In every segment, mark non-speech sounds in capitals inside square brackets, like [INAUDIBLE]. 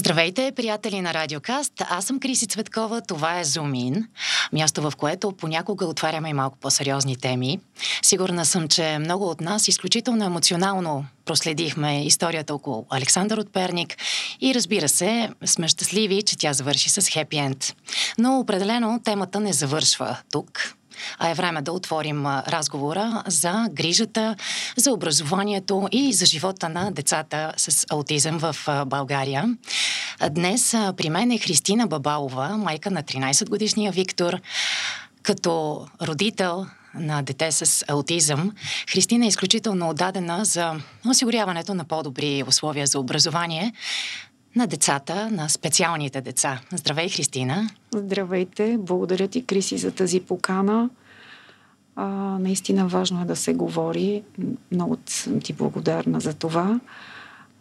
Здравейте, приятели на Радиокаст. Аз съм Криси Цветкова, това е Зумин, място в което понякога отваряме и малко по-сериозни теми. Сигурна съм, че много от нас изключително емоционално проследихме историята около Александър от Перник и разбира се, сме щастливи, че тя завърши с хепи енд. Но определено темата не завършва тук а е време да отворим разговора за грижата, за образованието и за живота на децата с аутизъм в България. Днес при мен е Христина Бабалова, майка на 13-годишния Виктор. Като родител на дете с аутизъм, Христина е изключително отдадена за осигуряването на по-добри условия за образование, на децата, на специалните деца. Здравей, Христина! Здравейте! Благодаря ти, Криси, за тази покана. А, наистина важно е да се говори. Много съм ти благодарна за това,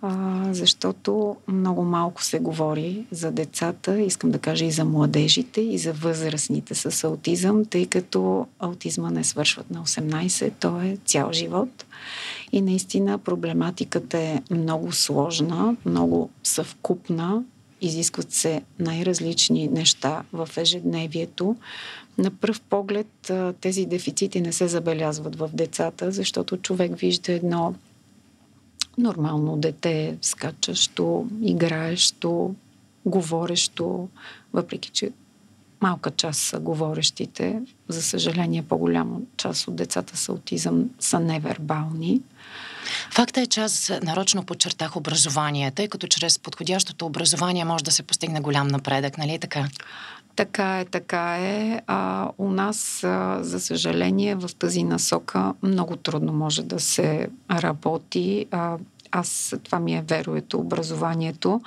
а, защото много малко се говори за децата, искам да кажа и за младежите, и за възрастните с аутизъм, тъй като аутизма не свършват на 18, то е цял живот. И наистина проблематиката е много сложна, много съвкупна, изискват се най-различни неща в ежедневието. На пръв поглед тези дефицити не се забелязват в децата, защото човек вижда едно нормално дете, скачащо, играещо, говорещо, въпреки че малка част са говорещите. За съжаление, по-голяма част от децата с аутизъм са невербални. Факта е, че аз нарочно подчертах образование, тъй като чрез подходящото образование може да се постигне голям напредък, нали така? Така е, така е. А, у нас, а, за съжаление, в тази насока много трудно може да се работи. А, аз, това ми е вероето, образованието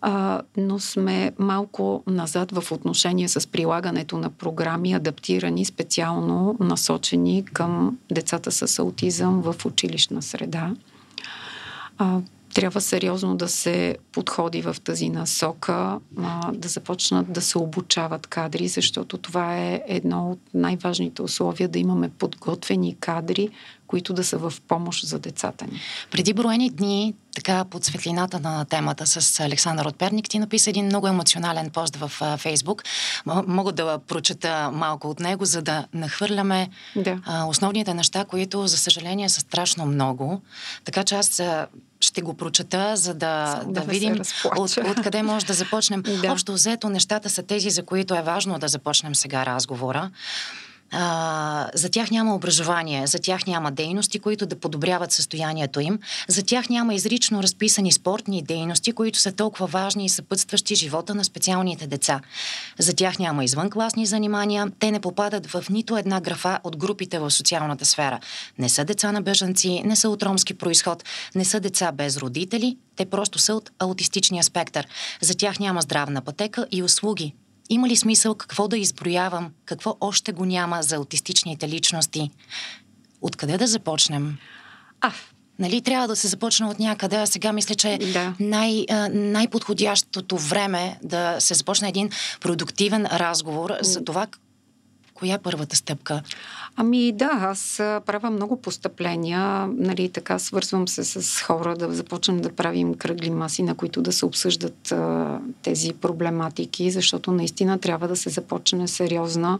а, но сме малко назад в отношение с прилагането на програми, адаптирани специално насочени към децата с аутизъм в училищна среда. А, трябва сериозно да се подходи в тази насока, да започнат да се обучават кадри, защото това е едно от най-важните условия да имаме подготвени кадри, които да са в помощ за децата ни. Преди броени дни, така под светлината на темата с Александър от Перник, ти написа един много емоционален пост в Фейсбук. Мога да прочета малко от него, за да нахвърляме да. основните неща, които, за съжаление, са страшно много. Така че аз ще го прочета, за да, да, да видим от, откъде може да започнем. [LAUGHS] Да. Общо взето, нещата са тези, за които е важно да започнем сега разговора. А, за тях няма образование, за тях няма дейности, които да подобряват състоянието им, за тях няма изрично разписани спортни дейности, които са толкова важни и съпътстващи живота на специалните деца. За тях няма извънкласни занимания, те не попадат в нито една графа от групите в социалната сфера. Не са деца на бежанци, не са от ромски происход, не са деца без родители, те просто са от аутистичния спектър. За тях няма здравна пътека и услуги, има ли смисъл какво да изброявам, какво още го няма за аутистичните личности? Откъде да започнем? А, Нали, трябва да се започне от някъде, а сега мисля, че да. най, най-подходящото време да се започне един продуктивен разговор за това, коя е първата стъпка? Ами да, аз правя много постъпления, нали, така свързвам се с хора да започнем да правим кръгли маси, на които да се обсъждат а, тези проблематики, защото наистина трябва да се започне сериозна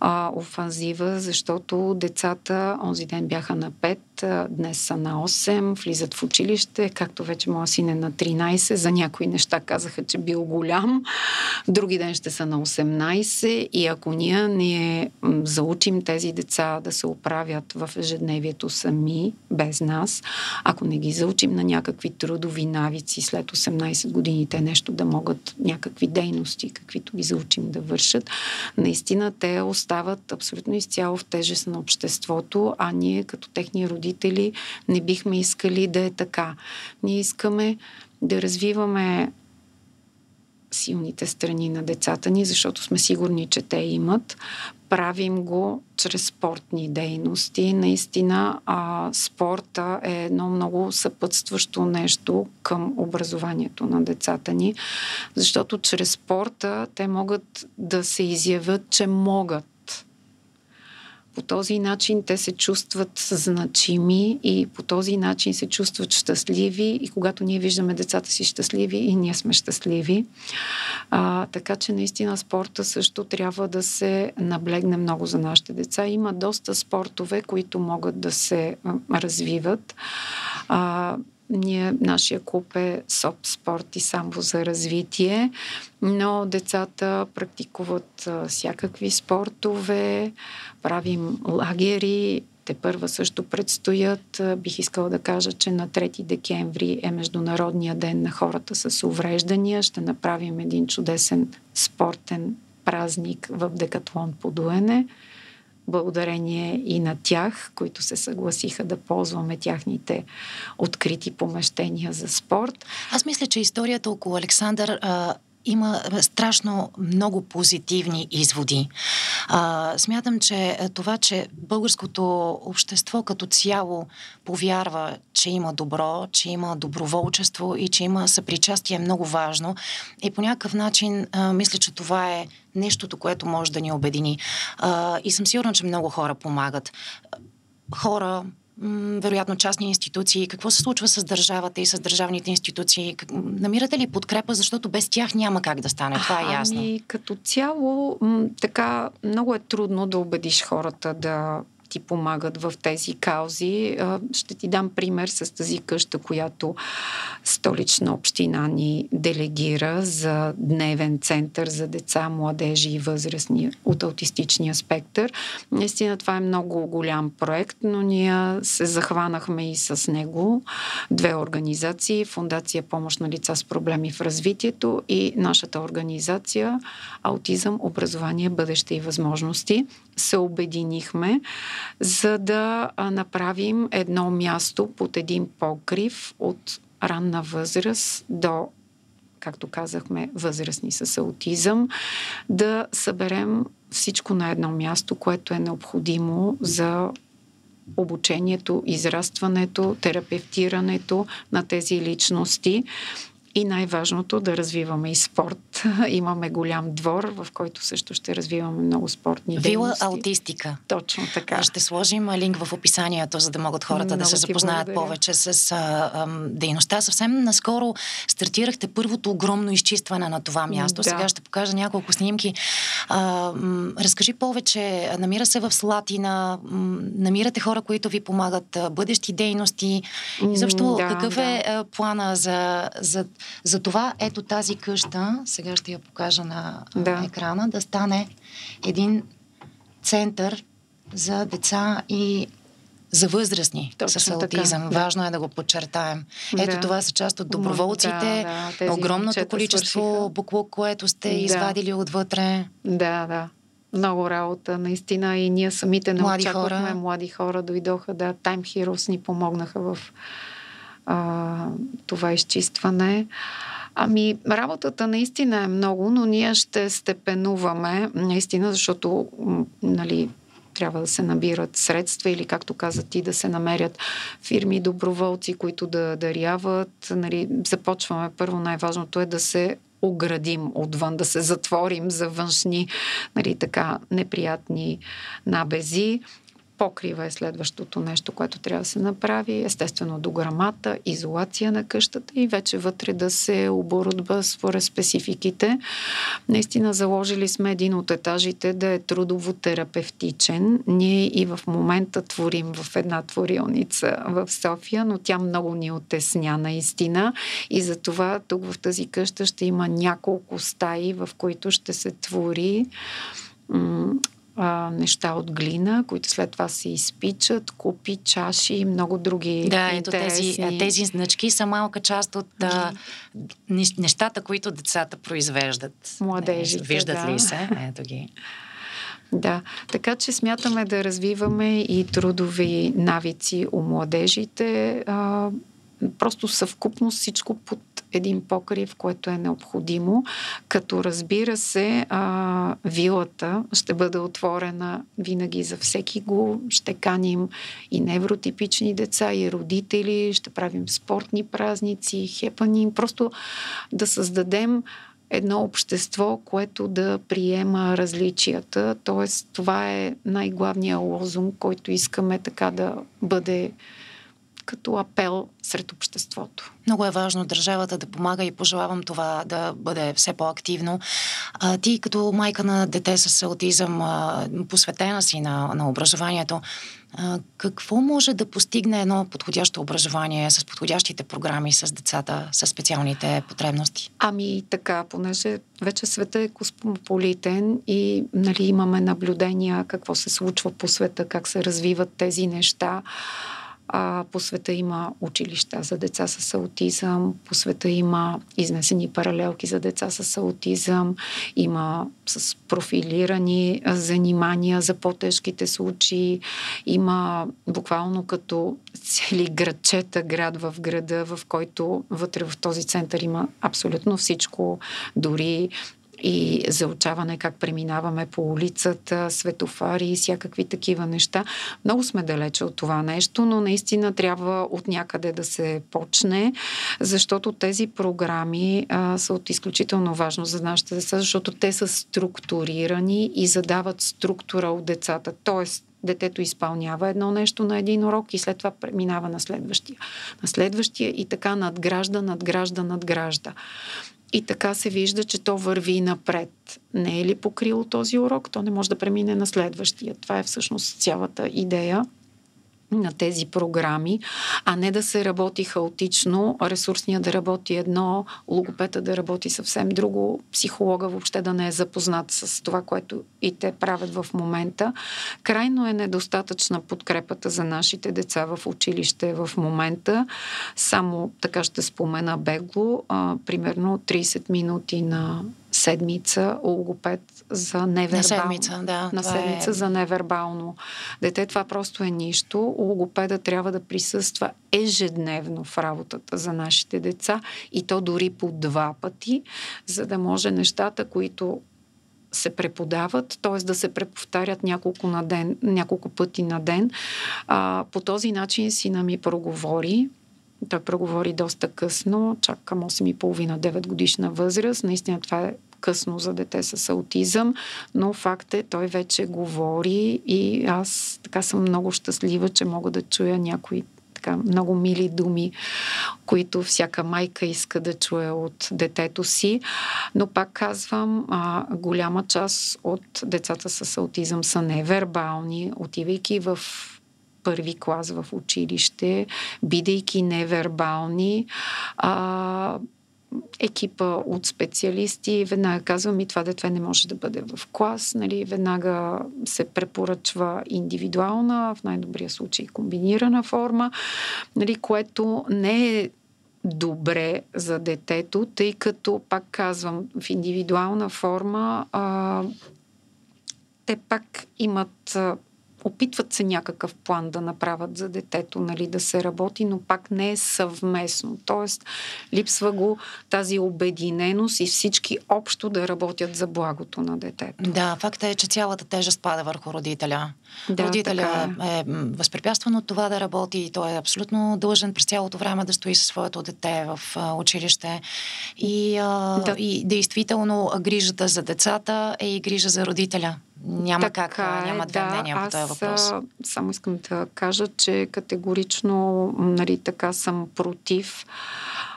а, офанзива, защото децата онзи ден бяха на 5, днес са на 8, влизат в училище, както вече моя син е на 13, за някои неща казаха, че бил голям, други ден ще са на 18 и ако ние не заучим тези деца да се оправят в ежедневието сами, без нас, ако не ги заучим на някакви трудови навици след 18 години, те нещо да могат, някакви дейности, каквито ги заучим да вършат, наистина те остават абсолютно изцяло в тежест на обществото, а ние като техни родители не бихме искали да е така. Ние искаме да развиваме силните страни на децата ни, защото сме сигурни, че те имат. Правим го чрез спортни дейности. Наистина, а, спорта е едно много съпътстващо нещо към образованието на децата ни, защото чрез спорта те могат да се изявят, че могат по този начин те се чувстват значими и по този начин се чувстват щастливи и когато ние виждаме децата си щастливи и ние сме щастливи. А, така че наистина спорта също трябва да се наблегне много за нашите деца. Има доста спортове, които могат да се развиват. А, ние, нашия клуб е СОП спорт и самбо за развитие, но децата практикуват а, всякакви спортове, правим лагери, те първа също предстоят. Бих искала да кажа, че на 3 декември е Международния ден на хората с увреждания. Ще направим един чудесен спортен празник в Декатлон по Дуене благодарение и на тях, които се съгласиха да ползваме тяхните открити помещения за спорт. Аз мисля, че историята около Александър а, има страшно много позитивни изводи. А, смятам, че това, че българското общество като цяло повярва, че има добро, че има доброволчество и че има съпричастие е много важно. И по някакъв начин а, мисля, че това е нещото, което може да ни обедини. А, и съм сигурна, че много хора помагат. Хора, вероятно частни институции. Какво се случва с държавата и с държавните институции? Намирате ли подкрепа, защото без тях няма как да стане? Това е ясно. Ами, като цяло, така много е трудно да убедиш хората да ти помагат в тези каузи. Ще ти дам пример с тази къща, която столична община ни делегира за дневен център за деца, младежи и възрастни от аутистичния спектър. Наистина това е много голям проект, но ние се захванахме и с него. Две организации, Фундация Помощ на лица с проблеми в развитието и нашата организация Аутизъм, образование, бъдеще и възможности се обединихме, за да направим едно място под един покрив от ранна възраст до както казахме, възрастни с аутизъм, да съберем всичко на едно място, което е необходимо за обучението, израстването, терапевтирането на тези личности и най-важното да развиваме и спорт. [LAUGHS] Имаме голям двор, в който също ще развиваме много спортни Вила дейности. Вила аутистика. Точно така. Ще сложим линк в описанието, за да могат хората много да се запознаят благодаря. повече с а, а, дейността. Съвсем наскоро стартирахте първото огромно изчистване на това място. Да. Сега ще покажа няколко снимки. А, м, разкажи повече. Намира се в Слатина. М, намирате хора, които ви помагат. Бъдещи дейности. И защо да, какъв да. е плана за, за за това ето тази къща, сега ще я покажа на да. екрана, да стане един център за деца и за възрастни Точно с аутизъм. Така, Важно е да го подчертаем. Ето да. това са част от доброволците, да, да, огромното количество свършиха. буклук, което сте да. извадили отвътре. Да, да. Много работа, наистина. И ние самите не млади очаквахме. Хора. Млади хора дойдоха, да. Time Heroes ни помогнаха в а, това изчистване. Ами, работата наистина е много, но ние ще степенуваме, наистина, защото, нали, трябва да се набират средства или, както каза ти, да се намерят фирми, доброволци, които да даряват. Нали, започваме. Първо най-важното е да се оградим отвън, да се затворим за външни, нали, така, неприятни набези. Покрива е следващото нещо, което трябва да се направи. Естествено, до грамата, изолация на къщата и вече вътре да се оборудва според спецификите. Наистина заложили сме един от етажите да е трудово-терапевтичен. Ние и в момента творим в една творилница в София, но тя много ни отесня наистина и за това тук в тази къща ще има няколко стаи, в които ще се твори а, неща от глина, които след това се изпичат, купи, чаши и много други Да, ето тези, тези значки са малка част от а, нещата, които децата произвеждат. Младежите, Виждат да. ли се? Ето ги. Да, така че смятаме да развиваме и трудови навици у младежите. А, просто съвкупност всичко под един покрив, което е необходимо, като разбира се, а, вилата ще бъде отворена винаги за всеки го. Ще каним и невротипични деца, и родители, ще правим спортни празници, хепани, просто да създадем едно общество, което да приема различията. Тоест, това е най-главният лозунг, който искаме така да бъде като апел сред обществото. Много е важно държавата да помага и пожелавам това да бъде все по-активно. А, ти като майка на дете с аутизъм, а, посветена си на, на образованието, а, какво може да постигне едно подходящо образование с подходящите програми с децата с специалните потребности? Ами така, понеже вече света е космополитен и нали, имаме наблюдения какво се случва по света, как се развиват тези неща. А, по света има училища за деца с аутизъм, по света има изнесени паралелки за деца с аутизъм, има с профилирани занимания за по-тежките случаи, има буквално като цели градчета, град в града, в който вътре в този център има абсолютно всичко, дори и заучаване как преминаваме по улицата, светофари и всякакви такива неща. Много сме далече от това нещо, но наистина трябва от някъде да се почне, защото тези програми а, са от изключително важно за нашите деца, защото те са структурирани и задават структура от децата. Тоест, детето изпълнява едно нещо на един урок и след това преминава на следващия. На следващия и така надгражда, надгражда, надгражда. И така се вижда, че то върви напред. Не е ли покрило този урок, то не може да премине на следващия. Това е всъщност цялата идея на тези програми, а не да се работи хаотично, ресурсния да работи едно, логопета да работи съвсем друго, психолога въобще да не е запознат с това, което и те правят в момента. Крайно е недостатъчна подкрепата за нашите деца в училище в момента. Само така ще спомена бегло, а, примерно 30 минути на седмица логопед за невербално. На седмица, да. На седмица е... за невербално дете. Това просто е нищо. Логопеда трябва да присъства ежедневно в работата за нашите деца и то дори по два пъти, за да може нещата, които се преподават, т.е. да се преповтарят няколко, на ден, няколко пъти на ден. А, по този начин сина ми проговори той проговори доста късно, чак към 8,5-9 годишна възраст. Наистина това е късно за дете с аутизъм, но факт е, той вече говори и аз така съм много щастлива, че мога да чуя някои така много мили думи, които всяка майка иска да чуе от детето си. Но пак казвам, а, голяма част от децата с аутизъм са невербални, отивайки в първи клас в училище, бидейки невербални, а, екипа от специалисти. Веднага казва ми това дете не може да бъде в клас, нали, веднага се препоръчва индивидуална, в най-добрия случай комбинирана форма, нали, което не е добре за детето, тъй като, пак казвам, в индивидуална форма а, те пак имат опитват се някакъв план да направят за детето, нали, да се работи, но пак не е съвместно. Тоест, липсва го тази обединеност и всички общо да работят за благото на детето. Да, факта е, че цялата тежест пада върху родителя. Да, родителя е. е възпрепятстван от това да работи и той е абсолютно дължен през цялото време да стои със своето дете в училище. И, а, да. и действително грижата за децата е и грижа за родителя. Няма така как, е, няма две да, мнения по този въпрос. Аз само искам да кажа, че категорично нали, така съм против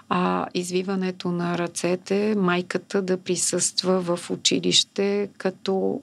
а, извиването на ръцете, майката да присъства в училище като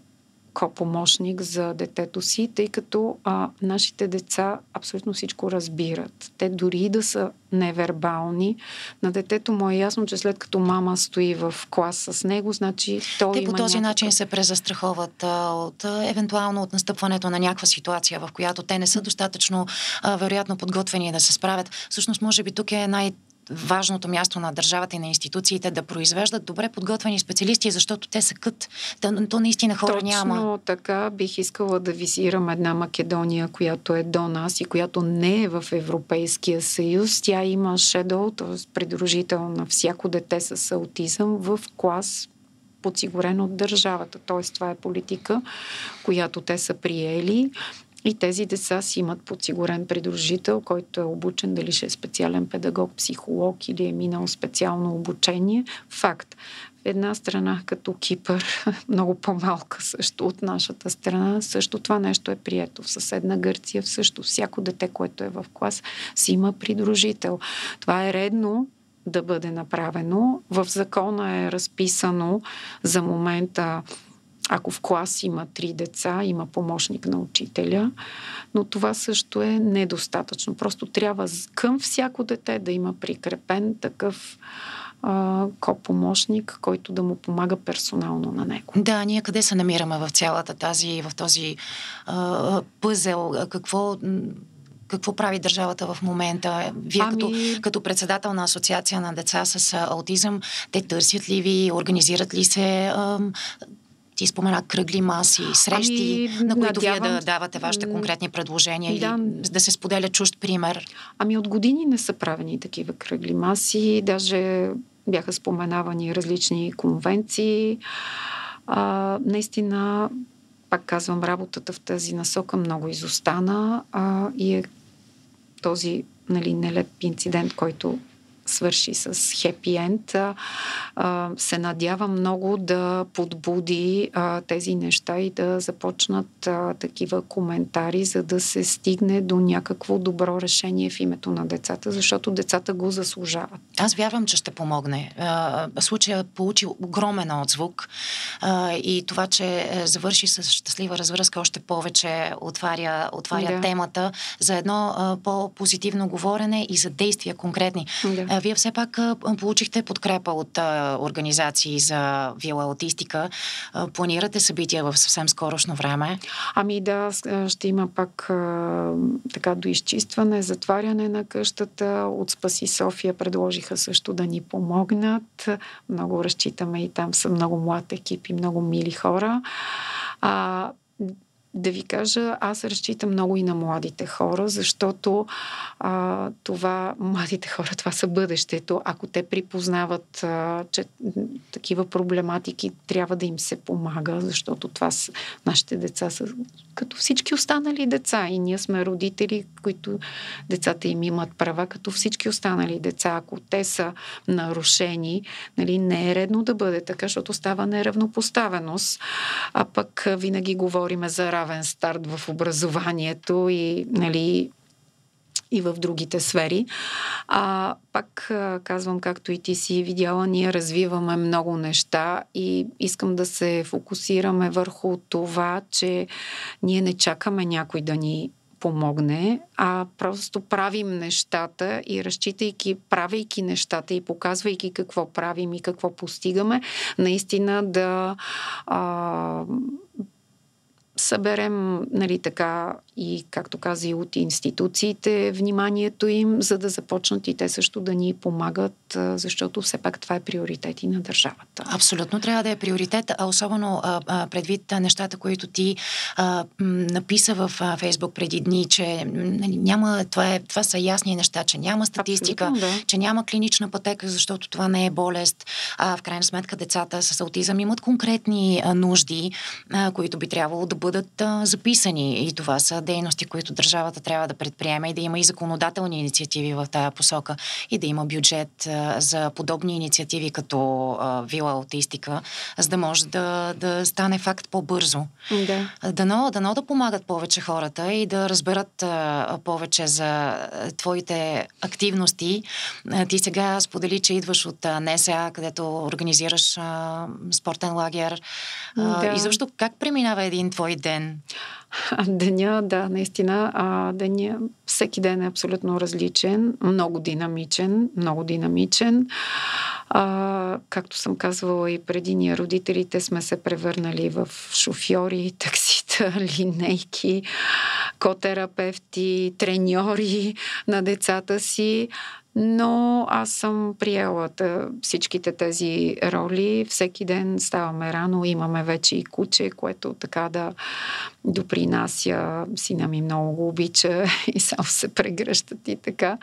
ко-помощник за детето си, тъй като а, нашите деца абсолютно всичко разбират. Те дори да са невербални, на детето му е ясно, че след като мама стои в клас с него, значи той Те има по този някакъв... начин се презастраховат а, от а, евентуално от настъпването на някаква ситуация, в която те не са достатъчно а, вероятно подготвени да се справят. Всъщност, може би тук е най- важното място на държавата и на институциите да произвеждат добре подготвени специалисти, защото те са кът. То, то наистина хора Точно няма. Точно така бих искала да визирам една Македония, която е до нас и която не е в Европейския съюз. Тя има шедол, т.е. придружител на всяко дете с аутизъм в клас подсигурен от държавата. Т.е. това е политика, която те са приели И тези деца си имат подсигурен придружител, който е обучен, дали ще е специален педагог, психолог или е минал специално обучение. Факт. В една страна като Кипър, [LAUGHS] много по-малка също от нашата страна, също това нещо е прието. В съседна Гърция също всяко дете, което е в клас, си има придружител. Това е редно, да бъде направено. В закона е разписано за момента ако в клас има три деца, има помощник на учителя, но това също е недостатъчно. Просто трябва към всяко дете да има прикрепен такъв ко-помощник, който да му помага персонално на него. Да, ние къде се намираме в цялата тази, в този а, пъзел? Какво какво прави държавата в момента? Вие ами... като, като председател на Асоциация на деца с аутизъм, те търсят ли ви, организират ли се? Ти спомена кръгли маси, срещи, ами, на които надявам... вие да давате вашите конкретни предложения да. или да се споделя чужд пример? Ами от години не са правени такива кръгли маси, даже бяха споменавани различни конвенции. А, наистина, пак казвам, работата в тази насока много изостана а, и е този нали, нелеп инцидент, който свърши с хепи енд, се надява много да подбуди а, тези неща и да започнат а, такива коментари, за да се стигне до някакво добро решение в името на децата, защото децата го заслужават. Аз вярвам, че ще помогне. А, случая получи огромен отзвук а, и това, че е, завърши с щастлива развръзка, още повече отваря, отваря да. темата за едно а, по-позитивно говорене и за действия конкретни. Да. Вие все пак получихте подкрепа от организации за вила аутистика. Планирате събития в съвсем скорошно време? Ами да, ще има пак така до изчистване, затваряне на къщата. От Спаси София предложиха също да ни помогнат. Много разчитаме и там са много млад екип и много мили хора. А, да ви кажа, аз разчитам много и на младите хора, защото а, това, младите хора, това са бъдещето. Ако те припознават, а, че такива проблематики трябва да им се помага, защото това са, нашите деца са като всички останали деца. И ние сме родители, които децата им имат права, като всички останали деца. Ако те са нарушени, нали, не е редно да бъде така, защото става неравнопоставеност. А пък винаги говориме за равен старт в образованието и нали, и в другите сфери. А, пак казвам, както и ти си видяла, ние развиваме много неща и искам да се фокусираме върху това, че ние не чакаме някой да ни помогне, а просто правим нещата и разчитайки, правейки нещата и показвайки какво правим и какво постигаме, наистина да а, съберем, нали така, и както каза и от институциите, вниманието им, за да започнат и те също да ни помагат, защото все пак това е приоритет и на държавата. Абсолютно трябва да е приоритет, а особено а, а, предвид нещата, които ти а, написа в а, Фейсбук преди дни, че нали, няма, това, е, това са ясни неща, че няма статистика, да. че няма клинична пътека, защото това не е болест. А в крайна сметка децата с аутизъм имат конкретни а, нужди, а, които би трябвало да бъдат а, записани. И това са дейности, които държавата трябва да предприеме и да има и законодателни инициативи в тая посока и да има бюджет а, за подобни инициативи като а, Вила Аутистика, за да може да, да стане факт по-бързо. Да. Дано, дано да помагат повече хората и да разберат а, повече за твоите активности. А, ти сега сподели, че идваш от НСА, където организираш а, спортен лагер. А, да. И защо как преминава един твой ден? [LAUGHS] Деня, да, наистина, а, деня, всеки ден е абсолютно различен, много динамичен, много динамичен. А, както съм казвала и преди, ние родителите сме се превърнали в шофьори, [LAUGHS] таксита, линейки, котерапевти, треньори на децата си. Но аз съм приела всичките тези роли. Всеки ден ставаме рано, имаме вече и куче, което така да допринася. Сина ми много го обича [LAUGHS] и само се прегръщат и така.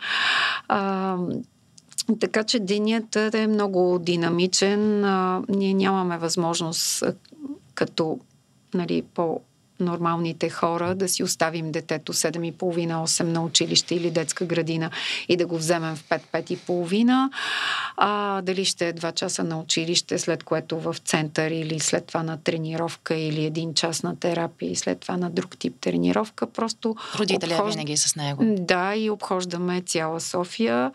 А, така че денят е много динамичен. А, ние нямаме възможност като нали, по нормалните хора, да си оставим детето 7.30-8 на училище или детска градина и да го вземем в 5-5.30. А, дали ще е 2 часа на училище, след което в център или след това на тренировка или един час на терапия и след това на друг тип тренировка. Просто Родителя обхож... винаги е с него. Да, и обхождаме цяла София.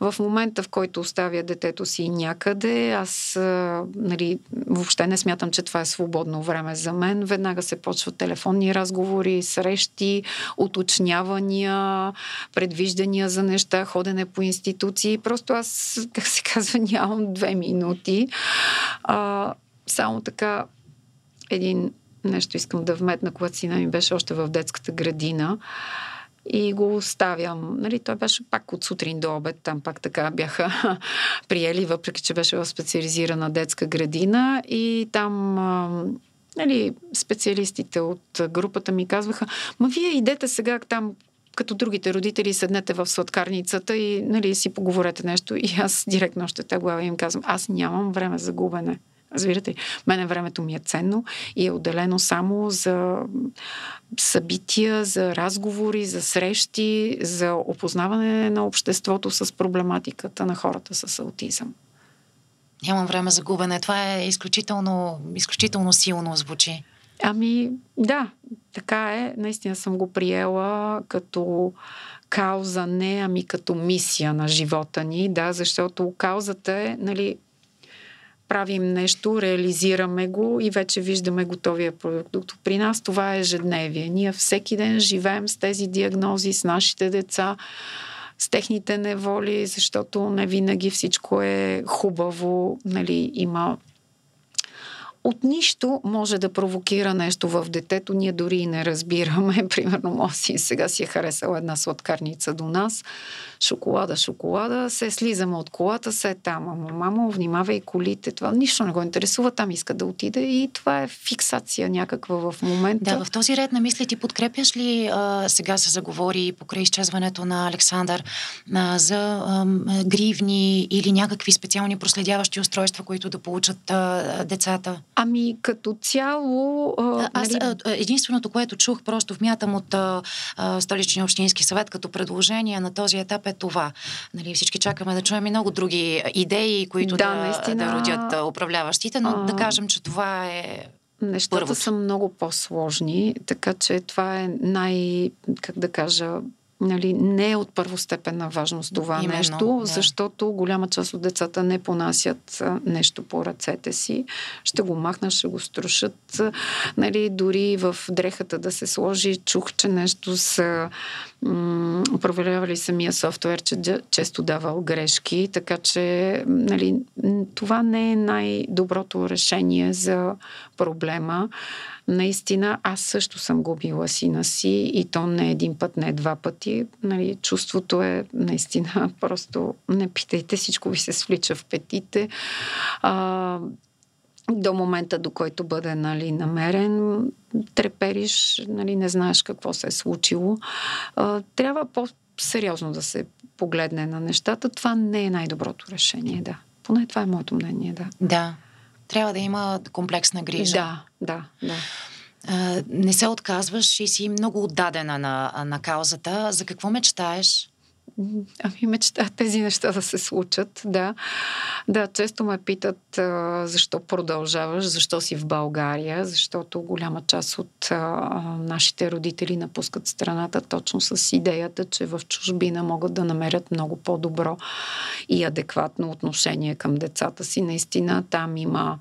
В момента, в който оставя детето си някъде, аз нали, въобще не смятам, че това е свободно време за мен. Веднага се почват телефонни разговори, срещи, уточнявания, предвиждания за неща, ходене по институции. Просто аз, как се казва, [LAUGHS] нямам две минути. А, само така един нещо искам да вметна, когато сина ми беше още в детската градина и го оставям. Нали, той беше пак от сутрин до обед, там пак така бяха [LAUGHS] приели, въпреки че беше в специализирана детска градина и там нали, специалистите от групата ми казваха, ма вие идете сега там като другите родители, седнете в сладкарницата и нали, си поговорете нещо. И аз директно още те глава им казвам, аз нямам време за губене. Разбирате ли? Мене времето ми е ценно и е отделено само за събития, за разговори, за срещи, за опознаване на обществото с проблематиката на хората с аутизъм. Нямам време за губене. Това е изключително, изключително силно звучи. Ами, да, така е. Наистина съм го приела като кауза, не ами като мисия на живота ни, да, защото каузата е, нали, правим нещо, реализираме го и вече виждаме готовия продукт. При нас това е ежедневие. Ние всеки ден живеем с тези диагнози, с нашите деца, с техните неволи, защото не винаги всичко е хубаво, нали, има от нищо може да провокира нещо в детето. Ние дори и не разбираме. [LAUGHS] Примерно, моят син сега си е харесал една сладкарница до нас. Шоколада, шоколада. Се слизаме от колата, се е там. Ама, мамо, внимавай колите. Това нищо не го интересува. Там иска да отиде. И това е фиксация някаква в момента. Да, в този ред на мисли ти подкрепяш ли, а, сега се заговори покрай изчезването на Александър, а, за а, гривни или някакви специални проследяващи устройства, които да получат а, децата? Ами, като цяло... А, Аз нали... единственото, което чух, просто вмятам от а, Столичния общински съвет като предложение на този етап е това. Нали, всички чакаме да чуем и много други идеи, които да, да, наистина... да родят управляващите, но а... да кажем, че това е Нещата Първото. са много по-сложни, така че това е най, как да кажа, нали, не е от първостепенна важност това Именно, нещо, да. защото голяма част от децата не понасят нещо по ръцете си. Ще го махнат, ще го струшат. Нали, дори в дрехата да се сложи, чух, че нещо са м- управлявали самия софтуер, че често давал грешки, така че нали, това не е най-доброто решение за проблема. Наистина, аз също съм губила сина си и то не един път, не два пъти. Нали, чувството е наистина [LAUGHS] просто не питайте, всичко ви се свлича в петите. А, до момента, до който бъде нали, намерен, трепериш, нали, не знаеш какво се е случило. Трябва по-сериозно да се погледне на нещата. Това не е най-доброто решение, да. Поне това е моето мнение, да. Да. Трябва да има комплексна грижа. Да, да, да. Не се отказваш и си много отдадена на, на каузата. За какво мечтаеш? Ами мечта тези неща да се случат, да. Да, често ме питат а, защо продължаваш, защо си в България, защото голяма част от а, нашите родители напускат страната точно с идеята, че в чужбина могат да намерят много по-добро и адекватно отношение към децата си. Наистина там има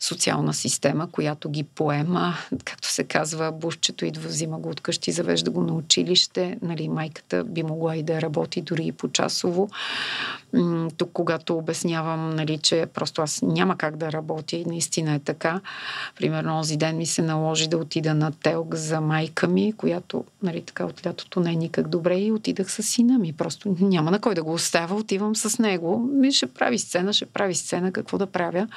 социална система, която ги поема. Както се казва, бушчето идва, взима го от къщи, завежда го на училище. Нали, майката би могла и да работи дори и по-часово. Тук, когато обяснявам, нали, че просто аз няма как да работя и наистина е така. Примерно, този ден ми се наложи да отида на телк за майка ми, която нали, така от лятото не е никак добре и отидах с сина ми. Просто няма на кой да го оставя, отивам с него. Ми ще прави сцена, ще прави сцена, какво да правя.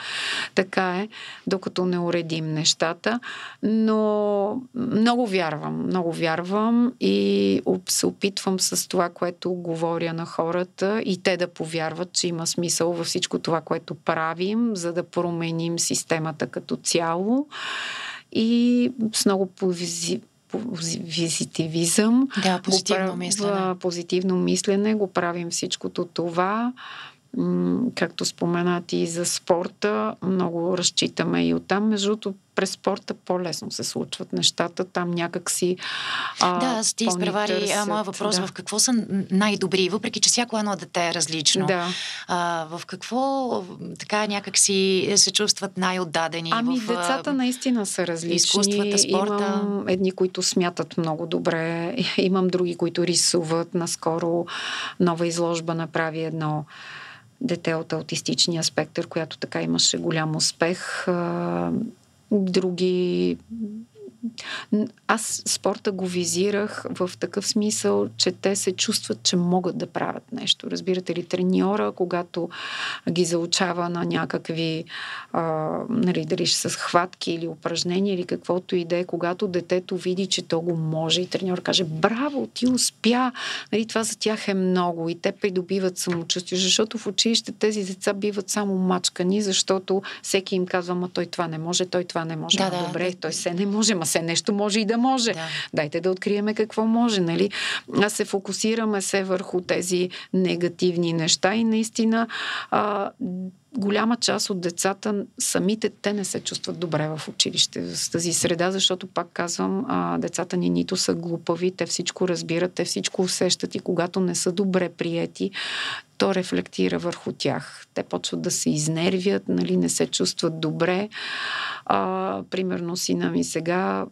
Така е докато не уредим нещата. Но много вярвам, много вярвам и се опитвам с това, което говоря на хората и те да повярват, че има смисъл във всичко това, което правим, за да променим системата като цяло и с много пози, позитивизъм. Да, позитивно мислене. Позитивно мислене го правим всичкото това както споменати и за спорта, много разчитаме и оттам. Между другото, през спорта по-лесно се случват нещата. Там някак си. А, да, ти изпревари моя въпрос да. в какво са най-добри, въпреки че всяко едно дете е различно. Да. А, в какво така някак си се чувстват най-отдадени? Ами, в, децата наистина са различни. Изкуствата, спорта. Имам едни, които смятат много добре. [LAUGHS] Имам други, които рисуват. Наскоро нова изложба направи едно дете от аутистичния спектър, която така имаше голям успех. Други аз спорта го визирах в такъв смисъл, че те се чувстват, че могат да правят нещо. Разбирате ли, треньора, когато ги заучава на някакви, а, нали, дали с хватки или упражнения или каквото и да е, когато детето види, че то го може и треньор каже, браво, ти успя, нали, това за тях е много и те придобиват самочувствие, защото в училище тези деца биват само мачкани, защото всеки им казва, ма той това не може, той това не може. Да, да, Добре, той се не може, ма се нещо може и да може. Да. Дайте да откриеме какво може, нали? А се фокусираме се върху тези негативни неща и наистина а, голяма част от децата, самите те не се чувстват добре в училище, с тази среда, защото пак казвам, децата ни нито са глупави, те всичко разбират, те всичко усещат и когато не са добре приети, то рефлектира върху тях. Те почват да се изнервят, нали, не се чувстват добре. А, примерно сина ми сега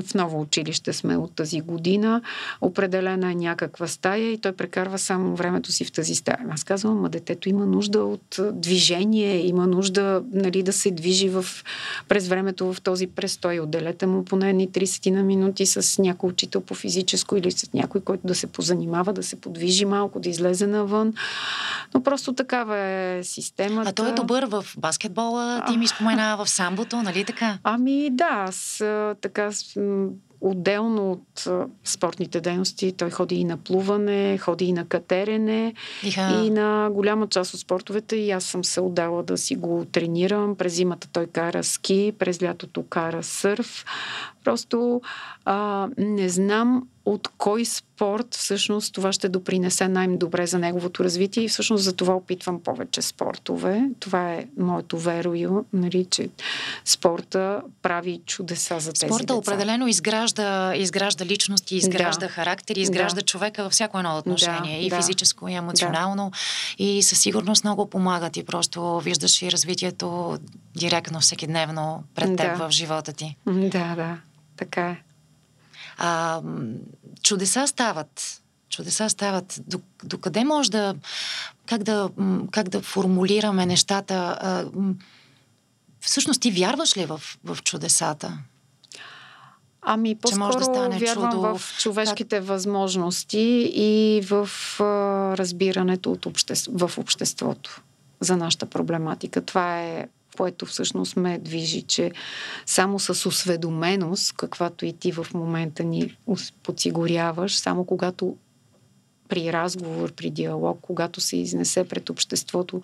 в ново училище сме от тази година, определена е някаква стая и той прекарва само времето си в тази стая. Аз казвам, ма детето има нужда от движение, има нужда нали, да се движи в, през времето в този престой. Отделете му поне едни 30 на минути с някой учител по физическо или с някой, който да се позанимава, да се подвижи малко, да излезе навън. Но просто такава е системата. А той е добър в баскетбола, ти ми спомена в самбото, нали така? Ами да, аз така отделно от спортните дейности, той ходи и на плуване, ходи и на катерене Иха. и на голяма част от спортовете и аз съм се отдала да си го тренирам. През зимата той кара ски, през лятото кара сърф. Просто а, не знам от кой спорт всъщност това ще допринесе най-добре за неговото развитие и всъщност за това опитвам повече спортове. Това е моето верою, нали, че спорта прави чудеса за тези Спорта деца. определено изгражда, изгражда личности, изгражда да. характер, изгражда да. човека във всяко едно отношение. Да, и да. физическо, и емоционално. Да. И със сигурност много помагат и просто виждаш и развитието директно, всекидневно пред теб да. в живота ти. Да, да. Така е. А, чудеса стават. Чудеса стават. До, до къде може да как, да. как да формулираме нещата? А, всъщност ти вярваш ли в, в чудесата? Ами, по-скоро да стане вярвам чудо. в човешките как... възможности и в а, разбирането от обществ... в обществото за нашата проблематика. Това е което всъщност ме движи, че само с осведоменост, каквато и ти в момента ни подсигуряваш, само когато при разговор, при диалог, когато се изнесе пред обществото,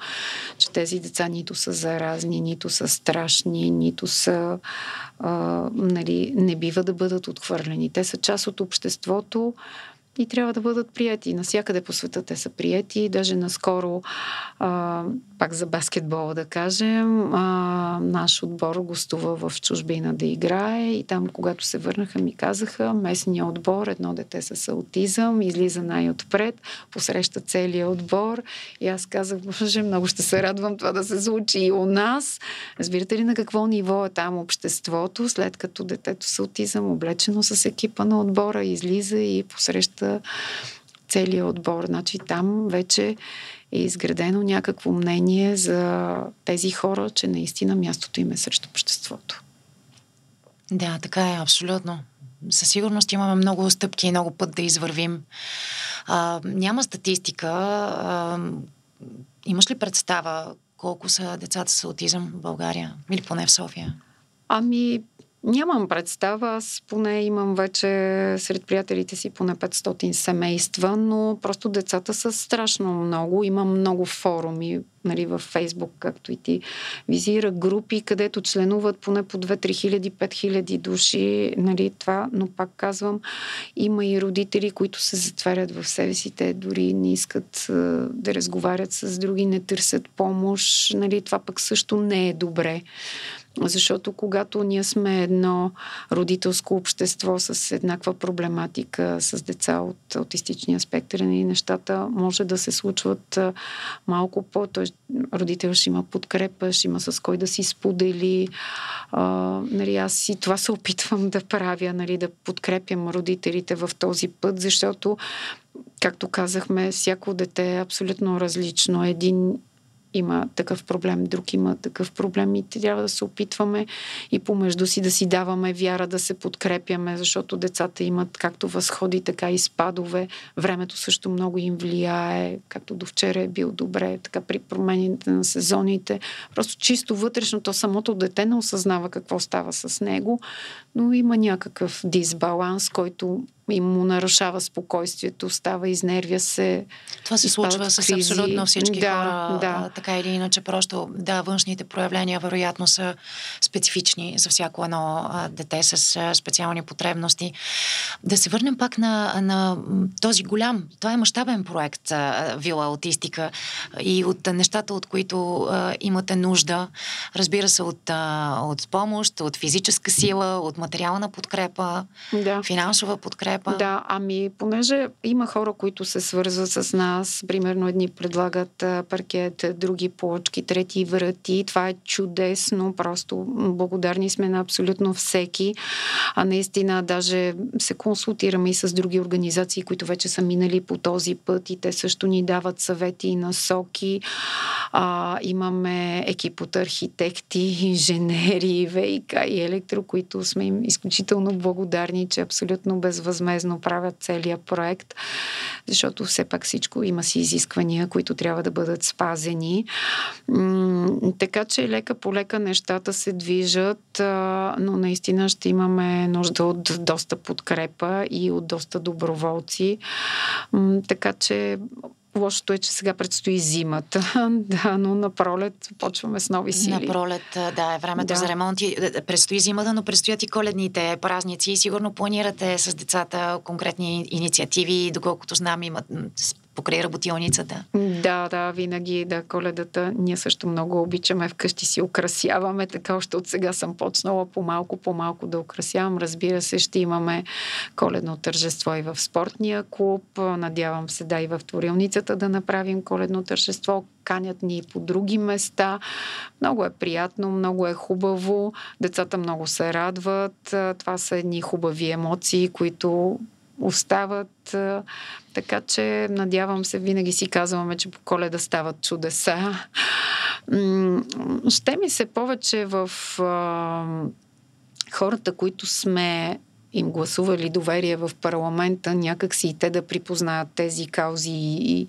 че тези деца нито са заразни, нито са страшни, нито са. А, нали, не бива да бъдат отхвърлени. Те са част от обществото и трябва да бъдат прияти. Насякъде по света те са прияти. Даже наскоро, а, пак за баскетбола да кажем, а, наш отбор гостува в чужбина да играе и там, когато се върнаха, ми казаха, местния отбор, едно дете с аутизъм, излиза най-отпред, посреща целия отбор и аз казах, боже, много ще се радвам това да се случи и у нас. Разбирате ли на какво ниво е там обществото, след като детето с аутизъм, облечено с екипа на отбора, излиза и посреща целият отбор. Значи там вече е изградено някакво мнение за тези хора, че наистина мястото им е срещу обществото. Да, така е, абсолютно. Със сигурност имаме много стъпки и много път да извървим. А, няма статистика. А, имаш ли представа колко са децата с аутизъм в България? Или поне в София? Ами, Нямам представа. Аз поне имам вече сред приятелите си поне 500 семейства, но просто децата са страшно много. Има много форуми нали, в Фейсбук, както и ти визира, групи, където членуват поне по 2-3 хиляди, 5 хиляди души. Нали, това, но пак казвам, има и родители, които се затварят в себе си. Те дори не искат да разговарят с други, не търсят помощ. Нали, това пък също не е добре. Защото когато ние сме едно родителско общество с еднаква проблематика, с деца от аутистичния спектър, и нещата може да се случват малко по... Т.е. родител ще има подкрепа, ще има с кой да си сподели. А, нали, аз и това се опитвам да правя, нали, да подкрепям родителите в този път, защото както казахме, всяко дете е абсолютно различно. Един има такъв проблем, друг има такъв проблем и трябва да се опитваме и помежду си да си даваме вяра, да се подкрепяме, защото децата имат както възходи, така и спадове. Времето също много им влияе, както до вчера е бил добре, така при промените на сезоните. Просто чисто вътрешно, то самото дете не осъзнава какво става с него, но има някакъв дисбаланс, който и му нарушава спокойствието, става, изнервя се. Това се случва с абсолютно всички да, хора, да. така или иначе. Просто, да, външните проявления вероятно са специфични за всяко едно а, дете с а, специални потребности. Да се върнем пак на, на този голям, това е мащабен проект а, Вила Аутистика и от нещата, от които а, имате нужда, разбира се, от, а, от помощ, от физическа сила, от материална подкрепа, да. финансова подкрепа подкрепа. Да, ами понеже има хора, които се свързват с нас, примерно едни предлагат паркет, други плочки, трети врати. Това е чудесно, просто благодарни сме на абсолютно всеки. А наистина даже се консултираме и с други организации, които вече са минали по този път и те също ни дават съвети и насоки. А, имаме екип от архитекти, инженери, ВИК и електро, които сме им изключително благодарни, че абсолютно безвъзмезно безвъзмезно правят целият проект, защото все пак всичко има си изисквания, които трябва да бъдат спазени. Така че лека по лека нещата се движат, но наистина ще имаме нужда от доста подкрепа и от доста доброволци. Така че Лошото е, че сега предстои зимата, [LAUGHS] да, но на пролет почваме с нови сили. На пролет, да, е времето да. за ремонти. Предстои зимата, но предстоят и коледните празници. Сигурно планирате с децата конкретни инициативи, доколкото знам, имат покрай работилницата. Да, да, винаги, да, коледата. Ние също много обичаме вкъщи си украсяваме, така още от сега съм почнала по-малко, по-малко да украсявам. Разбира се, ще имаме коледно тържество и в спортния клуб. Надявам се, да, и в творилницата да направим коледно тържество. Канят ни и по други места. Много е приятно, много е хубаво. Децата много се радват. Това са едни хубави емоции, които остават. Така че, надявам се, винаги си казваме, че по коледа стават чудеса. Ще ми се повече в хората, които сме им гласували доверие в парламента, някак си и те да припознаят тези каузи и,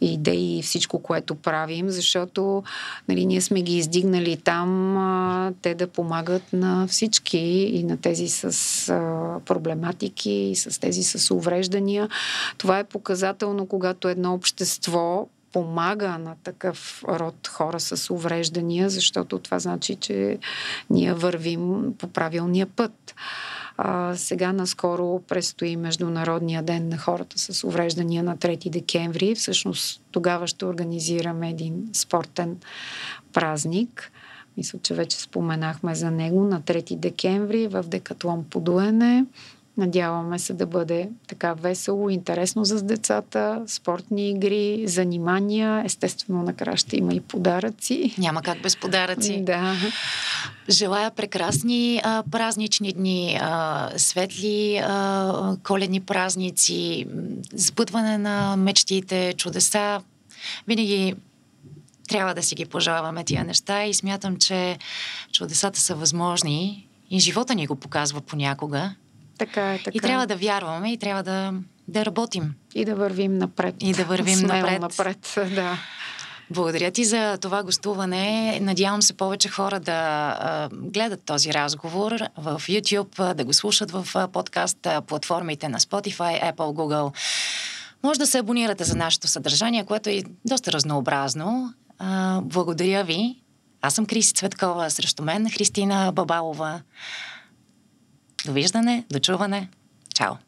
и идеи и всичко, което правим, защото нали, ние сме ги издигнали там, а, те да помагат на всички и на тези с а, проблематики, и с тези с увреждания. Това е показателно, когато едно общество помага на такъв род хора с увреждания, защото това значи, че ние вървим по правилния път. А, сега наскоро предстои Международния ден на хората с увреждания на 3 декември. Всъщност тогава ще организираме един спортен празник. Мисля, че вече споменахме за него на 3 декември в Декатлон Подуене. Надяваме се да бъде така весело, интересно за децата, спортни игри, занимания. Естествено, накрая ще има и подаръци. Няма как без подаръци. Да. Желая прекрасни а, празнични дни, а, светли а, коледни празници, сбъдване на мечтите, чудеса. Винаги трябва да си ги пожелаваме тия неща и смятам, че чудесата са възможни и живота ни го показва понякога. Така е, така. И трябва да вярваме и трябва да, да работим. И да вървим напред. И да вървим напред. напред. [LAUGHS] Да. Благодаря ти за това гостуване. Надявам се повече хора да а, гледат този разговор в YouTube, да го слушат в подкаст платформите на Spotify, Apple, Google. Може да се абонирате за нашето съдържание, което е доста разнообразно. А, благодаря ви. Аз съм Криси Цветкова, срещу мен Христина Бабалова. Довиждане, дочуване. Чао!